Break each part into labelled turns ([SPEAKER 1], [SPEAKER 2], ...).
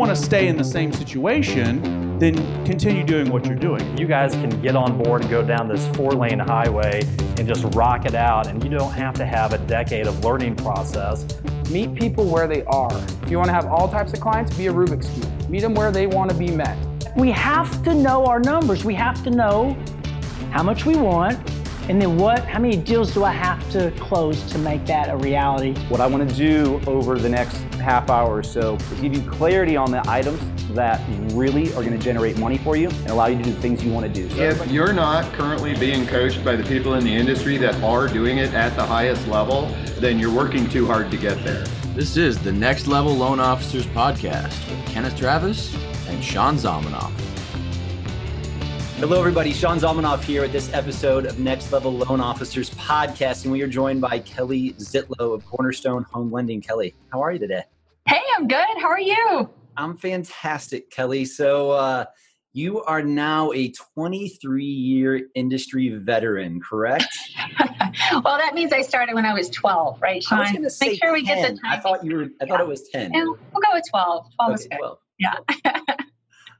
[SPEAKER 1] want to stay in the same situation, then continue doing what you're doing.
[SPEAKER 2] You guys can get on board and go down this four lane highway and just rock it out, and you don't have to have a decade of learning process.
[SPEAKER 3] Meet people where they are. If you want to have all types of clients, be a Rubik's Cube. Meet them where they want to be met.
[SPEAKER 4] We have to know our numbers. We have to know how much we want, and then what, how many deals do I have to close to make that a reality?
[SPEAKER 5] What I want to do over the next half hour or so is give you clarity on the items that really are going to generate money for you and allow you to do things you want to do.
[SPEAKER 6] So if you're not currently being coached by the people in the industry that are doing it at the highest level, then you're working too hard to get there.
[SPEAKER 7] This is the Next Level Loan Officers Podcast with Kenneth Travis and Sean Zalmanoff.
[SPEAKER 8] Hello, everybody. Sean Zalmanoff here with this episode of Next Level Loan Officers Podcast, and we are joined by Kelly Zitlow of Cornerstone Home Lending. Kelly, how are you today?
[SPEAKER 9] Hey, I'm good. How are you?
[SPEAKER 8] I'm fantastic, Kelly. So, uh, you are now a 23 year industry veteran, correct?
[SPEAKER 9] well, that means I started when I was 12, right, Sean?
[SPEAKER 8] I was Make sure 10. we get the time. I thought you were. I yeah. thought it was 10.
[SPEAKER 9] And we'll go with 12. 12 okay, is good. 12. Yeah.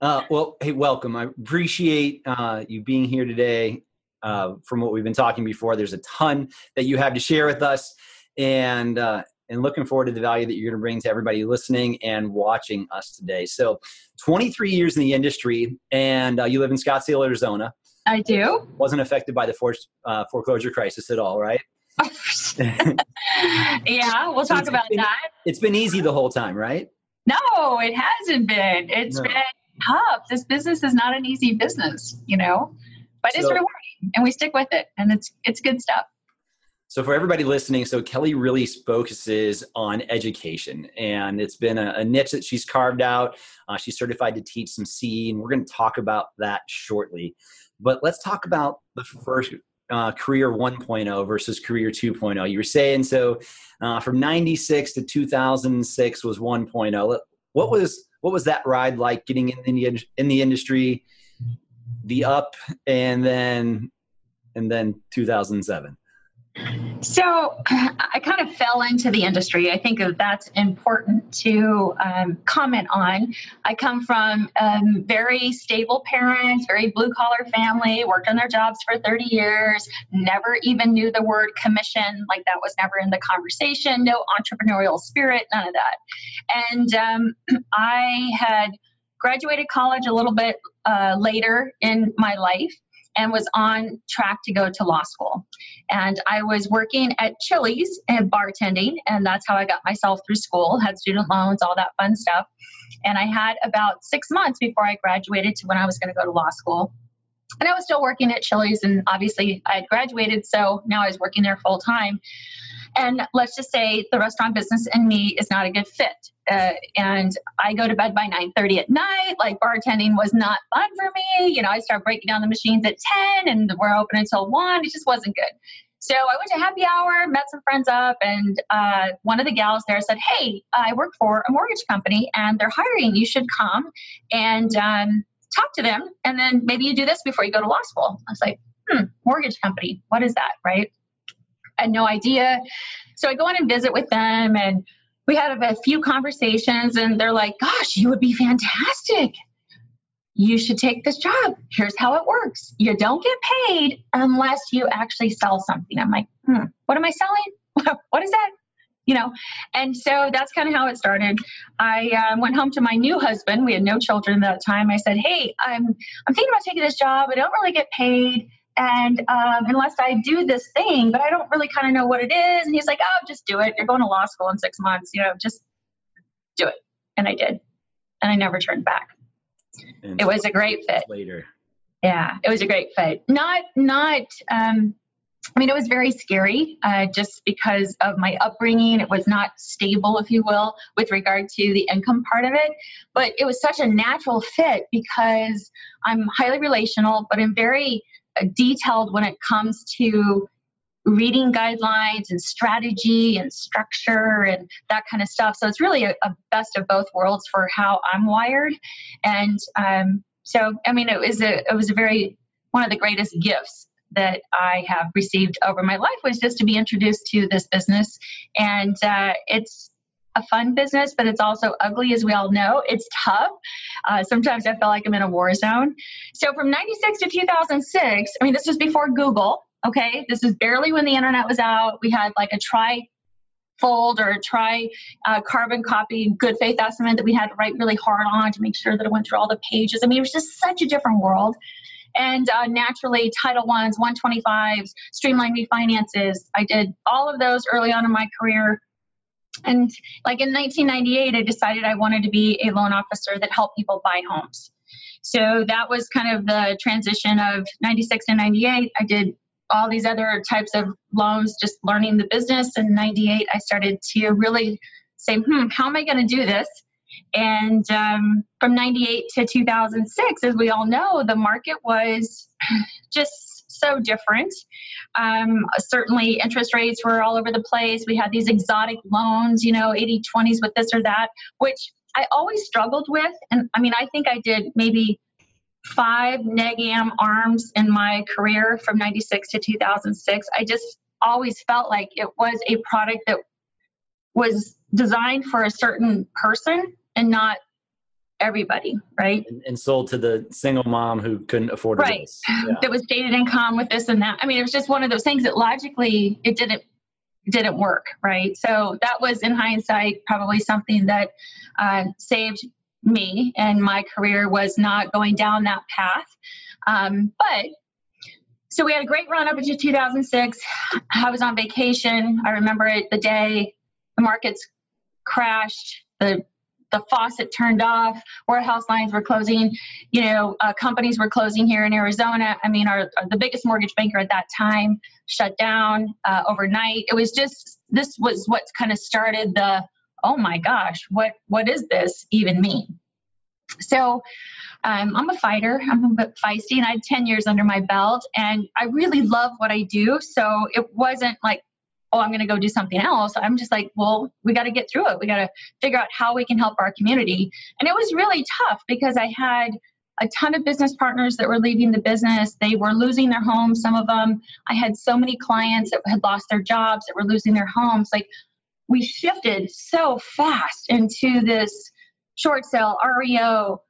[SPEAKER 8] Uh, well, hey, welcome. I appreciate uh, you being here today. Uh, from what we've been talking before, there's a ton that you have to share with us, and uh, and looking forward to the value that you're going to bring to everybody listening and watching us today. So, 23 years in the industry, and uh, you live in Scottsdale, Arizona.
[SPEAKER 9] I do.
[SPEAKER 8] Wasn't affected by the forced uh, foreclosure crisis at all, right?
[SPEAKER 9] yeah, we'll talk about
[SPEAKER 8] been,
[SPEAKER 9] that.
[SPEAKER 8] It's been easy the whole time, right?
[SPEAKER 9] No, it hasn't been. It's no. been tough. This business is not an easy business, you know, but so, it's rewarding and we stick with it and it's it's good stuff.
[SPEAKER 8] So for everybody listening, so Kelly really focuses on education, and it's been a, a niche that she's carved out. Uh, she's certified to teach some CE, and we're going to talk about that shortly. But let's talk about the first uh, career 1.0 versus career 2.0. You were saying so uh, from 96 to 2006 was 1.0. What was what was that ride like getting in the in the industry the up and then and then 2007
[SPEAKER 9] so I kind of fell into the industry. I think that's important to um, comment on. I come from um, very stable parents, very blue collar family, worked on their jobs for 30 years, never even knew the word commission, like that was never in the conversation, no entrepreneurial spirit, none of that. And um, I had graduated college a little bit uh, later in my life and was on track to go to law school. And I was working at Chili's and bartending, and that's how I got myself through school, had student loans, all that fun stuff. And I had about six months before I graduated to when I was going to go to law school. And I was still working at Chili's, and obviously I had graduated, so now I was working there full time. And let's just say the restaurant business and me is not a good fit. Uh, and I go to bed by 9:30 at night. Like bartending was not fun for me. You know, I start breaking down the machines at 10, and we're open until one. It just wasn't good. So I went to happy hour, met some friends up, and uh, one of the gals there said, "Hey, I work for a mortgage company, and they're hiring. You should come and um, talk to them, and then maybe you do this before you go to law school." I was like, "Hmm, mortgage company? What is that?" Right? I had no idea. So I go in and visit with them, and we had a few conversations, and they're like, Gosh, you would be fantastic. You should take this job. Here's how it works you don't get paid unless you actually sell something. I'm like, hmm, what am I selling? what is that? You know and so that's kind of how it started i uh, went home to my new husband we had no children at that time i said hey i'm i'm thinking about taking this job i don't really get paid and um, unless I do this thing, but I don't really kind of know what it is. And he's like, oh, just do it. You're going to law school in six months, you know, just do it. And I did. And I never turned back. And it was a great fit.
[SPEAKER 8] Later.
[SPEAKER 9] Yeah, it was a great fit. Not, not, um, I mean, it was very scary uh, just because of my upbringing. It was not stable, if you will, with regard to the income part of it. But it was such a natural fit because I'm highly relational, but I'm very detailed when it comes to reading guidelines and strategy and structure and that kind of stuff. So it's really a, a best of both worlds for how I'm wired. And um, so, I mean, it was a it was a very one of the greatest gifts that I have received over my life was just to be introduced to this business, and uh, it's a fun business, but it's also ugly, as we all know. It's tough. Uh, sometimes I feel like I'm in a war zone. So from 96 to 2006, I mean, this was before Google. Okay. This is barely when the internet was out. We had like a try fold or try uh, carbon copy good faith estimate that we had to write really hard on to make sure that it went through all the pages. I mean, it was just such a different world. And uh, naturally, Title Ones, 125s, streamlined refinances. I did all of those early on in my career. And like in 1998, I decided I wanted to be a loan officer that helped people buy homes. So that was kind of the transition of 96 and 98. I did all these other types of loans, just learning the business. In 98, I started to really say, hmm, how am I going to do this? And um, from 98 to 2006, as we all know, the market was just so different. Um, certainly, interest rates were all over the place. We had these exotic loans, you know, 80 20s with this or that, which I always struggled with. And I mean, I think I did maybe five NegAm arms in my career from 96 to 2006. I just always felt like it was a product that was designed for a certain person and not everybody, right?
[SPEAKER 8] And, and sold to the single mom who couldn't afford it.
[SPEAKER 9] right. Yeah. That was stated income with this and that. I mean, it was just one of those things that logically it didn't didn't work, right? So that was in hindsight probably something that uh, saved me and my career was not going down that path. Um, but so we had a great run up into 2006. I was on vacation. I remember it the day the markets crashed. The the faucet turned off, warehouse lines were closing, you know, uh, companies were closing here in Arizona. I mean, our, our, the biggest mortgage banker at that time shut down uh, overnight. It was just this was what kind of started the oh my gosh, what what is this even mean? So um, I'm a fighter. I'm a bit feisty, and I had 10 years under my belt, and I really love what I do. So it wasn't like, oh, I'm going to go do something else. I'm just like, well, we got to get through it. We got to figure out how we can help our community. And it was really tough because I had a ton of business partners that were leaving the business. They were losing their homes, some of them. I had so many clients that had lost their jobs, that were losing their homes. Like, we shifted so fast into this short sale, REO,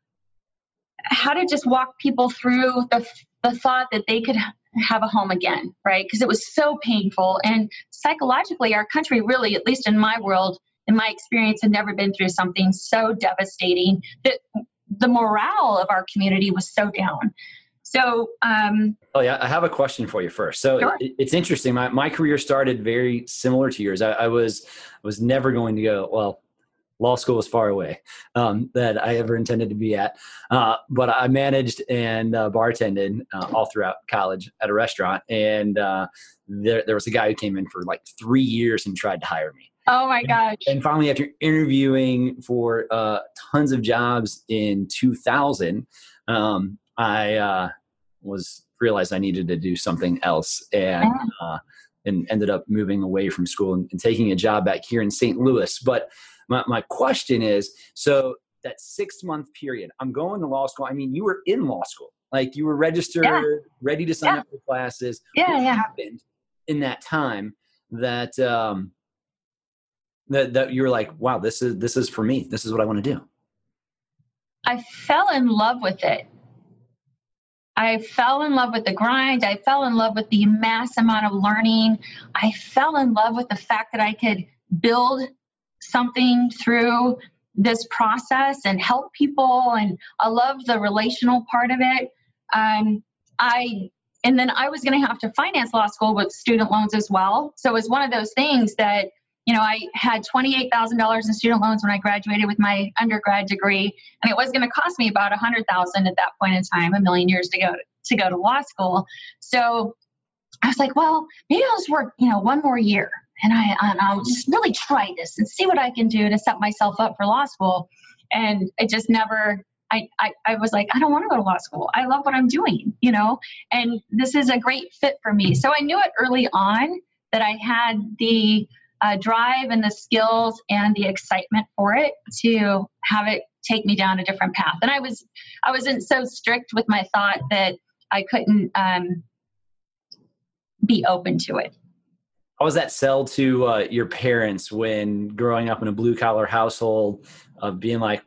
[SPEAKER 9] how to just walk people through the, the thought that they could have a home again, right? Because it was so painful. And psychologically, our country really, at least in my world, in my experience, had never been through something so devastating that the morale of our community was so down. So, um,
[SPEAKER 8] oh yeah, I have a question for you first. So sure. it, it's interesting. My, my career started very similar to yours. I, I was I was never going to go. Well, law school was far away um, that I ever intended to be at. Uh, but I managed and uh, bartended uh, all throughout college at a restaurant, and uh, there there was a guy who came in for like three years and tried to hire me.
[SPEAKER 9] Oh my gosh!
[SPEAKER 8] And, and finally, after interviewing for uh, tons of jobs in 2000, um, I uh, was realized I needed to do something else and uh, and ended up moving away from school and, and, taking a job back here in St. Louis. But my, my question is so that six month period, I'm going to law school. I mean, you were in law school, like you were registered, yeah. ready to sign yeah. up for classes.
[SPEAKER 9] Yeah,
[SPEAKER 8] what
[SPEAKER 9] yeah.
[SPEAKER 8] happened in that time that um, that that you were like, wow, this is this is for me. This is what I want to do.
[SPEAKER 9] I fell in love with it. I fell in love with the grind. I fell in love with the mass amount of learning. I fell in love with the fact that I could build something through this process and help people. And I love the relational part of it. Um, I and then I was going to have to finance law school with student loans as well. So it was one of those things that you know, I had $28,000 in student loans when I graduated with my undergrad degree, and it was going to cost me about 100,000 at that point in time, a million years to go to go to law school. So I was like, well, maybe I'll just work, you know, one more year, and I and I'll just really try this and see what I can do to set myself up for law school. And it just never. I, I, I was like, I don't want to go to law school. I love what I'm doing, you know, and this is a great fit for me. So I knew it early on that I had the uh, drive and the skills and the excitement for it to have it take me down a different path. And I was I wasn't so strict with my thought that I couldn't um, be open to it.
[SPEAKER 8] How was that sell to uh, your parents when growing up in a blue collar household of being like,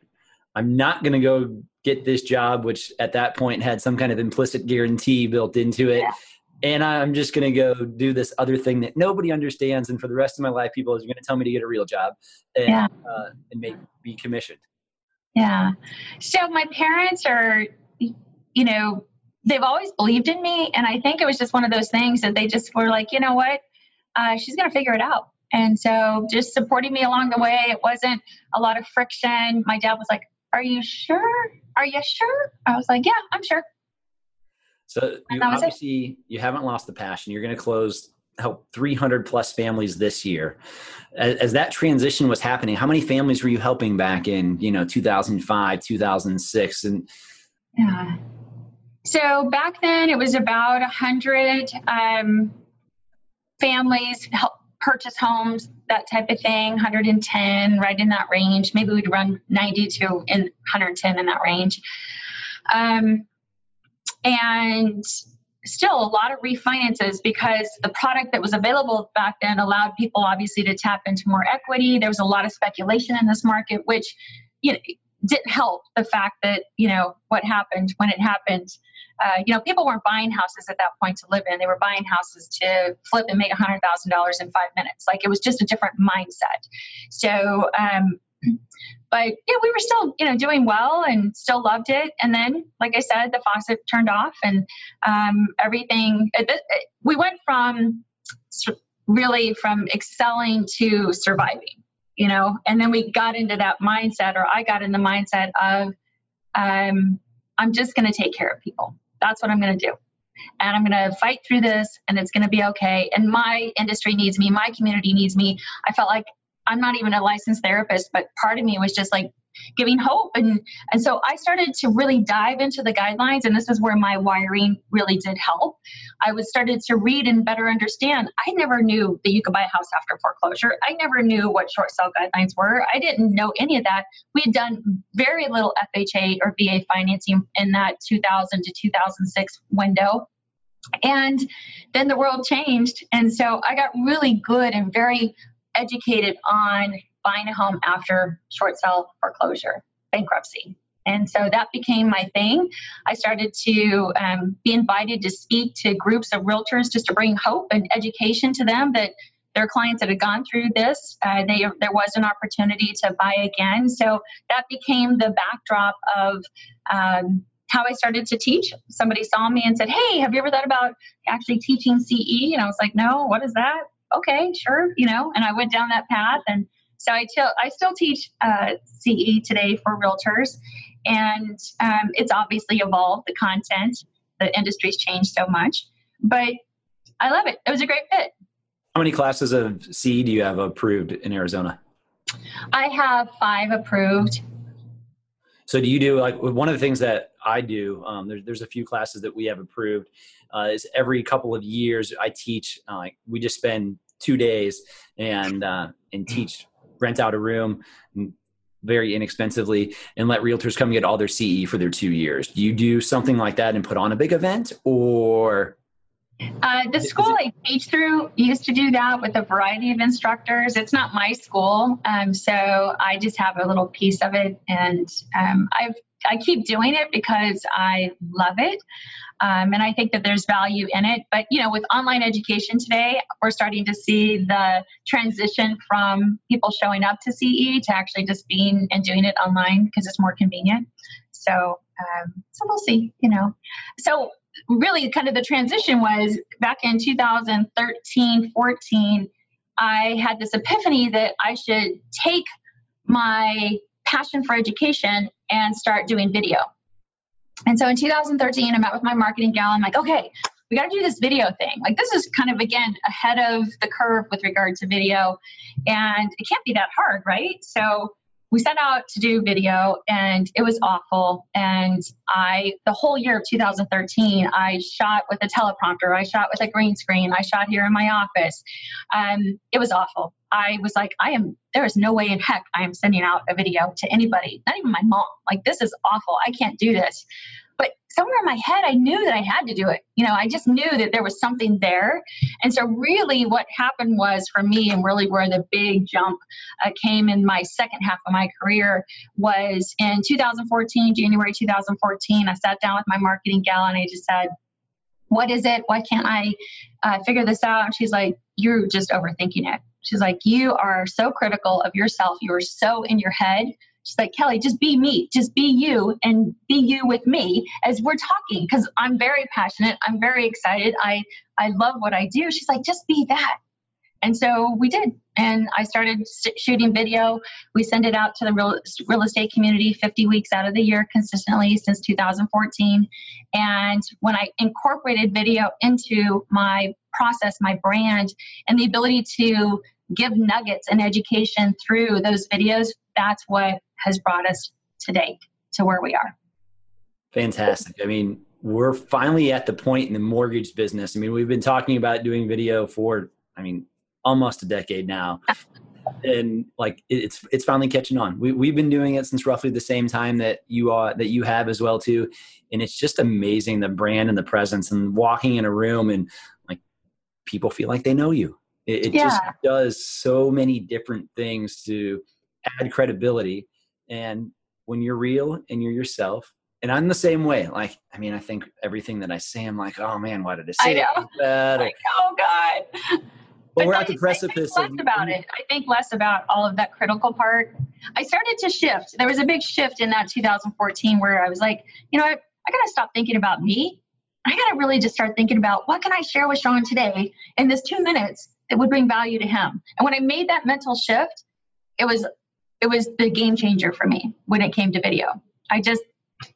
[SPEAKER 8] I'm not going to go get this job, which at that point had some kind of implicit guarantee built into it. Yeah. And I'm just going to go do this other thing that nobody understands. And for the rest of my life, people are going to tell me to get a real job and, yeah. uh, and make, be commissioned.
[SPEAKER 9] Yeah. So my parents are, you know, they've always believed in me. And I think it was just one of those things that they just were like, you know what? Uh, she's going to figure it out. And so just supporting me along the way, it wasn't a lot of friction. My dad was like, Are you sure? Are you sure? I was like, Yeah, I'm sure.
[SPEAKER 8] So you obviously it. you haven't lost the passion. You're going to close help 300 plus families this year. As, as, that transition was happening, how many families were you helping back in you know 2005, 2006, and
[SPEAKER 9] yeah. So back then it was about a hundred um, families help purchase homes, that type of thing, 110, right in that range. Maybe we'd run 90 to in 110 in that range. Um, and still a lot of refinances because the product that was available back then allowed people obviously to tap into more equity. There was a lot of speculation in this market, which you know, didn't help the fact that you know what happened when it happened. Uh, you know, people weren't buying houses at that point to live in; they were buying houses to flip and make a hundred thousand dollars in five minutes. Like it was just a different mindset. So, um, but yeah, we were still you know doing well and still loved it. And then, like I said, the faucet turned off, and um, everything. It, it, we went from really from excelling to surviving you know and then we got into that mindset or i got in the mindset of um, i'm just going to take care of people that's what i'm going to do. And i'm going to fight through this and it's going to be okay. And my industry needs me my community needs me. I felt like i'm not even a licensed therapist but part of me was just like giving hope. And and so i started to really dive into the guidelines and this is where my wiring really did help. I was started to read and better understand. I never knew that you could buy a house after foreclosure. I never knew what short sale guidelines were. I didn't know any of that. We had done very little fha or va financing in that 2000 to 2006 window. And then the world changed. And so i got really good and very educated on buying a home after short sale foreclosure, bankruptcy. And so that became my thing. I started to um, be invited to speak to groups of realtors just to bring hope and education to them that their clients that had gone through this, uh, they, there was an opportunity to buy again. So that became the backdrop of um, how I started to teach. Somebody saw me and said, Hey, have you ever thought about actually teaching CE? And I was like, No, what is that? Okay, sure, you know, and I went down that path and so I still teach uh, CE today for realtors, and um, it's obviously evolved the content. The industry's changed so much, but I love it. It was a great fit.
[SPEAKER 8] How many classes of CE do you have approved in Arizona?
[SPEAKER 9] I have five approved.
[SPEAKER 8] So do you do like one of the things that I do? Um, there's there's a few classes that we have approved. Uh, is every couple of years I teach. Uh, we just spend two days and uh, and teach rent out a room very inexpensively and let realtors come get all their CE for their two years. Do you do something like that and put on a big event or?
[SPEAKER 9] Uh, the school I teach through used to do that with a variety of instructors. It's not my school, um, so I just have a little piece of it, and um, I've I keep doing it because I love it. Um, and I think that there's value in it. But you know, with online education today, we're starting to see the transition from people showing up to CE to actually just being and doing it online because it's more convenient. So, um, so we'll see. You know, so really, kind of the transition was back in 2013, 14. I had this epiphany that I should take my passion for education and start doing video. And so in 2013, I met with my marketing gal. I'm like, okay, we got to do this video thing. Like, this is kind of, again, ahead of the curve with regard to video. And it can't be that hard, right? So we set out to do video and it was awful. And i the whole year of 2013 i shot with a teleprompter i shot with a green screen i shot here in my office. Um, it was awful. I was like i am there is no way in heck i am sending out a video to anybody not even my mom. Like this is awful. I can't do this but somewhere in my head, I knew that I had to do it. You know, I just knew that there was something there. And so, really, what happened was for me, and really where the big jump uh, came in my second half of my career was in 2014, January 2014. I sat down with my marketing gal and I just said, What is it? Why can't I uh, figure this out? And she's like, You're just overthinking it. She's like, You are so critical of yourself. You are so in your head She's like, Kelly, just be me, just be you and be you with me as we're talking because I'm very passionate. I'm very excited. I, I love what I do. She's like, just be that. And so we did. And I started shooting video. We send it out to the real, real estate community 50 weeks out of the year consistently since 2014. And when I incorporated video into my process, my brand, and the ability to give nuggets and education through those videos, that's what has brought us to date to where we are.
[SPEAKER 8] Fantastic. I mean, we're finally at the point in the mortgage business. I mean, we've been talking about doing video for, I mean, almost a decade now. and like it's it's finally catching on. We we've been doing it since roughly the same time that you are that you have as well too. And it's just amazing the brand and the presence and walking in a room and like people feel like they know you. It, it yeah. just does so many different things to add credibility and when you're real and you're yourself, and I'm the same way. Like, I mean, I think everything that I say, I'm like, oh man, why did I say
[SPEAKER 9] I know.
[SPEAKER 8] that?
[SPEAKER 9] Or, oh God.
[SPEAKER 8] But we're at the precipice
[SPEAKER 9] I think less about it. I think less about all of that critical part. I started to shift. There was a big shift in that 2014 where I was like, you know, I, I got to stop thinking about me. I got to really just start thinking about what can I share with Sean today in this two minutes that would bring value to him. And when I made that mental shift, it was it was the game changer for me when it came to video. I just,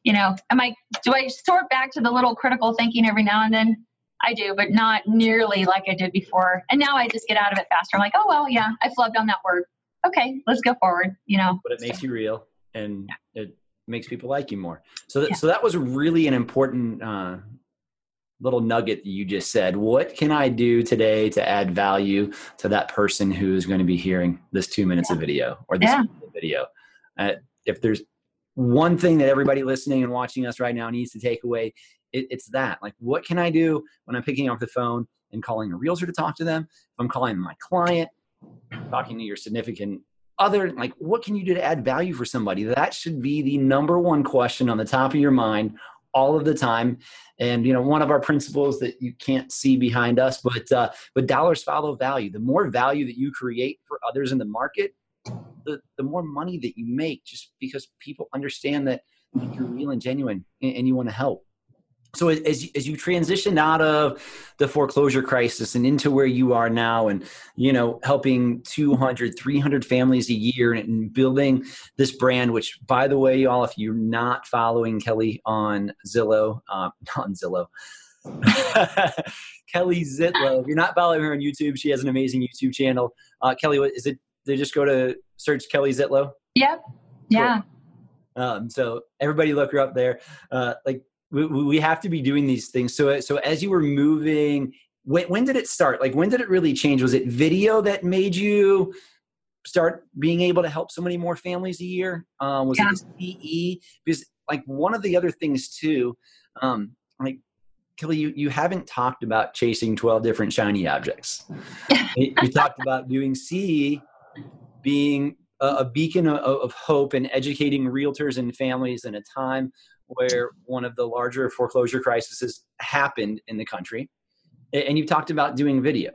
[SPEAKER 9] you know, am I, do I sort back to the little critical thinking every now and then? I do, but not nearly like I did before. And now I just get out of it faster. I'm like, oh, well, yeah, I flubbed on that word. Okay, let's go forward, you know.
[SPEAKER 8] But it makes so. you real and it makes people like you more. So, that, yeah. so that was really an important uh, little nugget that you just said. What can I do today to add value to that person who's going to be hearing this two minutes yeah. of video or this yeah. Video? Uh, if there's one thing that everybody listening and watching us right now needs to take away, it, it's that. Like, what can I do when I'm picking up the phone and calling a realtor to talk to them? If I'm calling my client, talking to your significant other like what can you do to add value for somebody that should be the number one question on the top of your mind all of the time. And you know, one of our principles that you can't see behind us, but uh, but dollars follow value. The more value that you create for others in the market, the the more money that you make, just because people understand that you're real and genuine and, and you want to help. So as as you transition out of the foreclosure crisis and into where you are now and you know helping 200 300 families a year and building this brand which by the way y'all if you're not following kelly on zillow not on zillow. Kelly zitlow. If you're not following her on youtube she has an amazing youtube channel. Uh, kelly what is it they just go to search kelly zitlow
[SPEAKER 9] yep yeah
[SPEAKER 8] cool. um, so everybody look her up there uh, like we, we have to be doing these things. So, so as you were moving, when, when did it start? Like, when did it really change? Was it video that made you start being able to help so many more families a year? Um, was yeah. it CE? Because like one of the other things too, um, like Kelly, you, you haven't talked about chasing 12 different shiny objects. you talked about doing CE being a, a beacon of, of, hope and educating realtors and families in a time where one of the larger foreclosure crises happened in the country. And you've talked about doing video.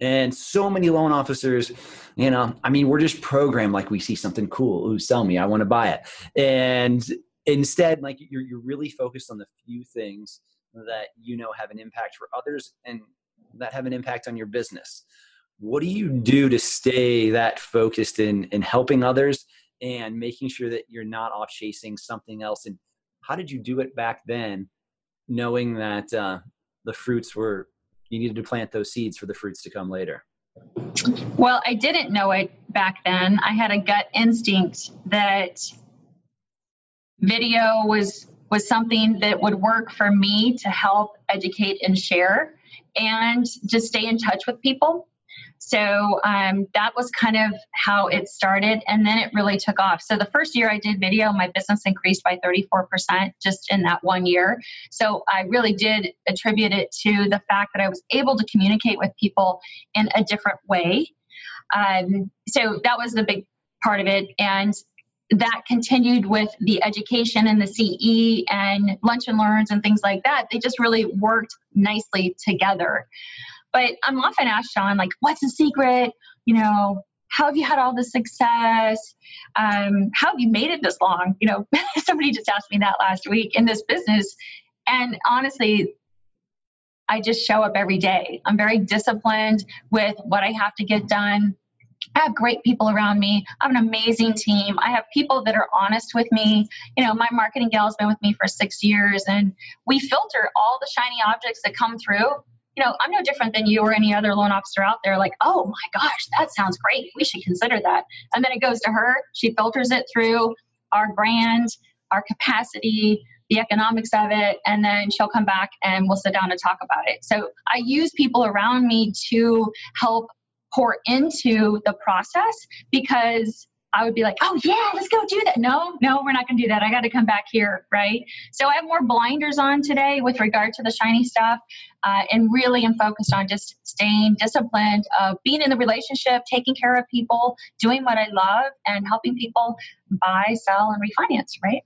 [SPEAKER 8] And so many loan officers, you know, I mean, we're just programmed like we see something cool. Ooh, sell me, I want to buy it. And instead, like you're, you're really focused on the few things that you know have an impact for others and that have an impact on your business. What do you do to stay that focused in, in helping others and making sure that you're not off chasing something else? And how did you do it back then knowing that uh, the fruits were you needed to plant those seeds for the fruits to come later?
[SPEAKER 9] Well i didn't know it back then. I had a gut instinct that video was was something that would work for me to help educate and share and just stay in touch with people So um, that was kind of how it started, and then it really took off. So the first year I did video, my business increased by 34% just in that one year. So I really did attribute it to the fact that I was able to communicate with people in a different way. Um, so that was the big part of it. And that continued with the education and the CE and lunch and learns and things like that. They just really worked nicely together. But I'm often asked, Sean, like, what's the secret? You know, how have you had all this success? Um, how have you made it this long? You know, somebody just asked me that last week in this business. And honestly, I just show up every day. I'm very disciplined with what I have to get done. I have great people around me. I have an amazing team. I have people that are honest with me. You know, my marketing gal has been with me for six years, and we filter all the shiny objects that come through. You know, I'm no different than you or any other loan officer out there. Like, oh my gosh, that sounds great. We should consider that. And then it goes to her. She filters it through our brand, our capacity, the economics of it, and then she'll come back and we'll sit down and talk about it. So I use people around me to help pour into the process because I would be like, oh, yeah, let's go do that. No, no, we're not going to do that. I got to come back here, right? So I have more blinders on today with regard to the shiny stuff uh, and really am focused on just staying disciplined, uh, being in the relationship, taking care of people, doing what I love, and helping people buy, sell, and refinance, right?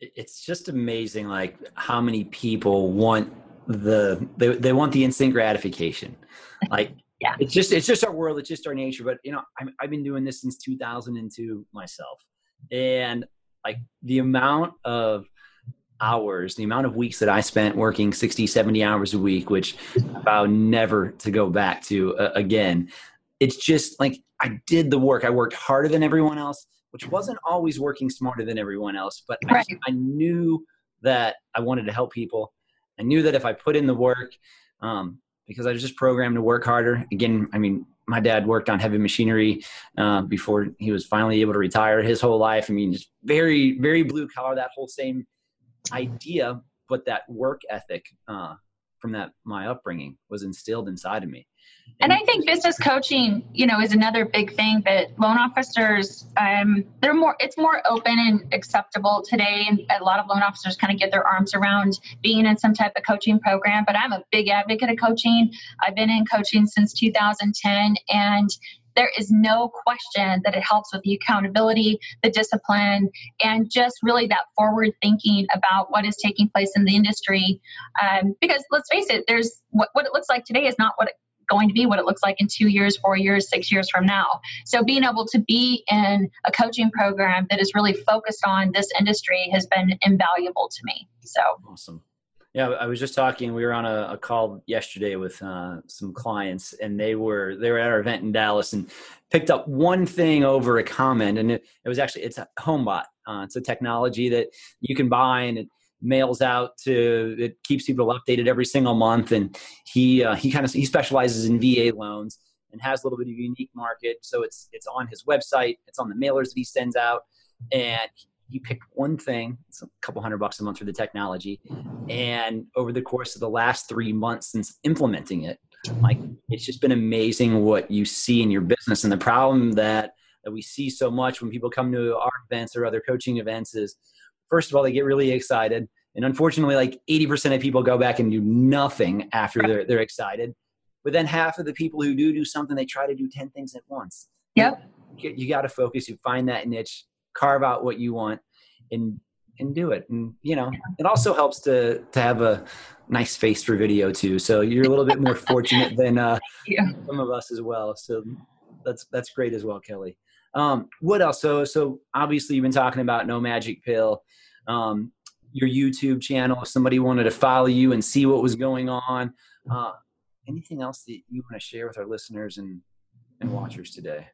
[SPEAKER 8] It's just amazing, like how many people want the they, they want the instant gratification like
[SPEAKER 9] yeah.
[SPEAKER 8] It's just it's just our world it's just our nature but you know i have been doing this since 2002 myself. And like the amount of hours the amount of weeks that i spent working 60 70 hours a week which i vow never to go back to uh, again it's just like i did the work. I worked harder than everyone else which wasn't always working smarter than everyone else but
[SPEAKER 9] right.
[SPEAKER 8] I, I knew that i wanted to help people. I knew that if i put in the work um, because I was just programmed to work harder. Again, I mean, my dad worked on heavy machinery uh, before he was finally able to retire his whole life. I mean, just very, very blue collar, that whole same idea, but that work ethic uh, from that my upbringing was instilled inside of me.
[SPEAKER 9] And I think business coaching, you know, is another big thing that loan officers, um, they're more, it's more open and acceptable today. And a lot of loan officers kind of get their arms around being in some type of coaching program. But I'm a big advocate of coaching. I've been in coaching since 2010, and there is no question that it helps with the accountability, the discipline, and just really that forward thinking about what is taking place in the industry. Um, because let's face it, there's what, what it looks like today is not what it going to be what it looks like in two years, four years, six years from now. So being able to be in a coaching program that is really focused on this industry has been invaluable to me. So
[SPEAKER 8] awesome. Yeah, I was just talking. We were on a, a call yesterday with uh, some clients, and they were they were at our event in Dallas and picked up one thing over a comment, and it, it was actually it's a HomeBot. Uh, it's a technology that you can buy, and it mails out to it keeps people updated every single month and he uh, he kind of he specializes in va loans and has a little bit of unique market so it's it's on his website it's on the mailers that he sends out and he pick one thing it's a couple hundred bucks a month for the technology and over the course of the last three months since implementing it like it's just been amazing what you see in your business and the problem that that we see so much when people come to our events or other coaching events is first of all, they get really excited. And unfortunately, like 80% of people go back and do nothing after they're, they're excited. But then half of the people who do do something, they try to do 10 things at once.
[SPEAKER 9] Yep.
[SPEAKER 8] You, you got to focus. You find that niche, carve out what you want, and and do it. And you know, it also helps to to have a nice face for video too. So you're a little bit more fortunate than uh,
[SPEAKER 9] yeah.
[SPEAKER 8] some of us as well. So that's that's great as well, Kelly. Um, what else? So so obviously you've been talking about no magic pill um, your YouTube channel if somebody wanted to follow you and see what was going on. Uh, anything else that you want to share with our listeners and, and watchers today?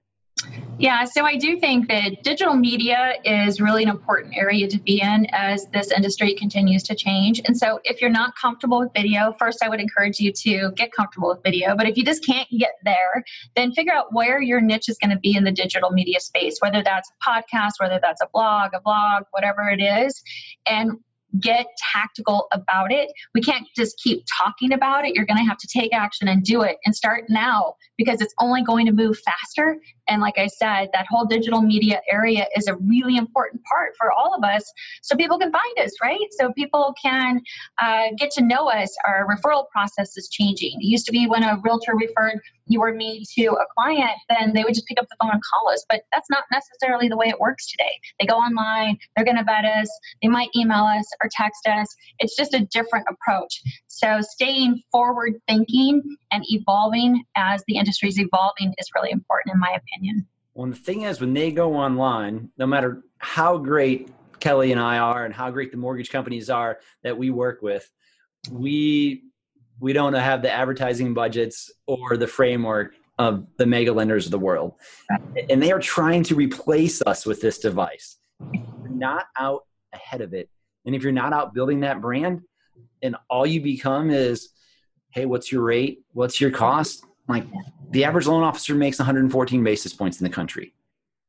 [SPEAKER 9] Yeah, so I do think that digital media is really an important area to be in as this industry continues to change. And so, if you're not comfortable with video, first I would encourage you to get comfortable with video. But if you just can't get there, then figure out where your niche is going to be in the digital media space, whether that's a podcast, whether that's a blog, a blog, whatever it is, and get tactical about it. We can't just keep talking about it. You're going to have to take action and do it and start now because it's only going to move faster. And like I said, that whole digital media area is a really important part for all of us so people can find us, right? So people can uh, get to know us. Our referral process is changing. It used to be when a realtor referred you or me to a client, then they would just pick up the phone and call us. But that's not necessarily the way it works today. They go online, they're going to vet us, they might email us or text us. It's just a different approach. So staying forward thinking and evolving as the industry is evolving is really important, in my opinion.
[SPEAKER 8] Well, the thing is, when they go online, no matter how great Kelly and I are and how great the mortgage companies are that we work with, we we don't have the advertising budgets or the framework of the mega lenders of the world. And they are trying to replace us with this device. You're not out ahead of it, and if you're not out building that brand, and all you become is, hey, what's your rate? What's your cost? Like the average loan officer makes 114 basis points in the country.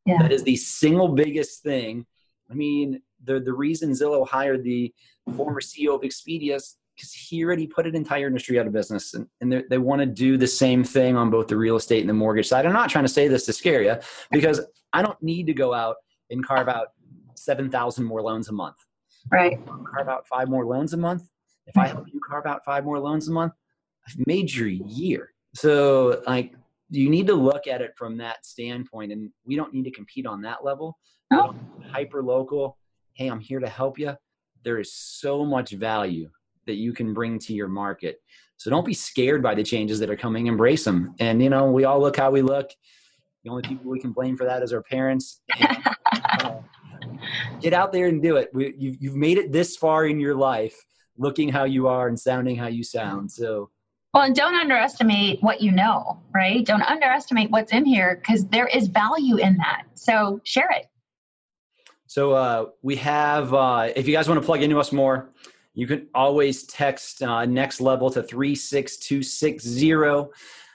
[SPEAKER 8] Yeah. That is the single biggest thing. I mean, the the reason Zillow hired the former CEO of Expedia because he already put an entire industry out of business and, and they want to do the same thing on both the real estate and the mortgage side. I'm not trying to say this to scare you because I don't need to go out and carve out 7,000 more loans a month.
[SPEAKER 9] Right.
[SPEAKER 8] Carve out five more loans a month. If I help you carve out five more loans a month, I've made your year. So, like, you need to look at it from that standpoint, and we don't need to compete on that level. No. Hyper local. Hey, I'm here to help you. There is so much value that you can bring to your market. So don't be scared by the changes that are coming. Embrace them. And you know, we all look how we look. The only people we can blame for that is our parents. And, uh, get out there and do it. We, you've, you've made it this far in your life, looking how you are and sounding how you sound. So.
[SPEAKER 9] Well, and don't underestimate what you know, right? Don't underestimate what's in here because there is value in that. So share it.
[SPEAKER 8] So uh, we have, uh, if you guys want to plug into us more, you can always text uh, next level to 36260.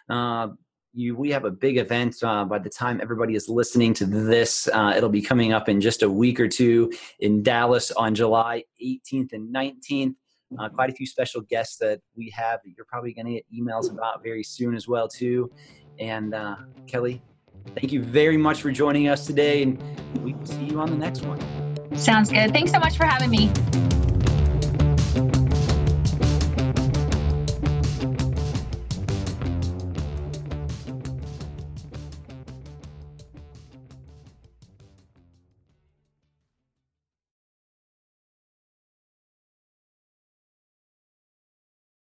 [SPEAKER 8] Uh, you, we have a big event uh, by the time everybody is listening to this. Uh, it'll be coming up in just a week or two in Dallas on July 18th and 19th. Uh, quite a few special guests that we have that you're probably going to get emails about very soon as well too. And uh, Kelly, thank you very much for joining us today, and we will see you on the next one.
[SPEAKER 9] Sounds good. Thanks so much for having me.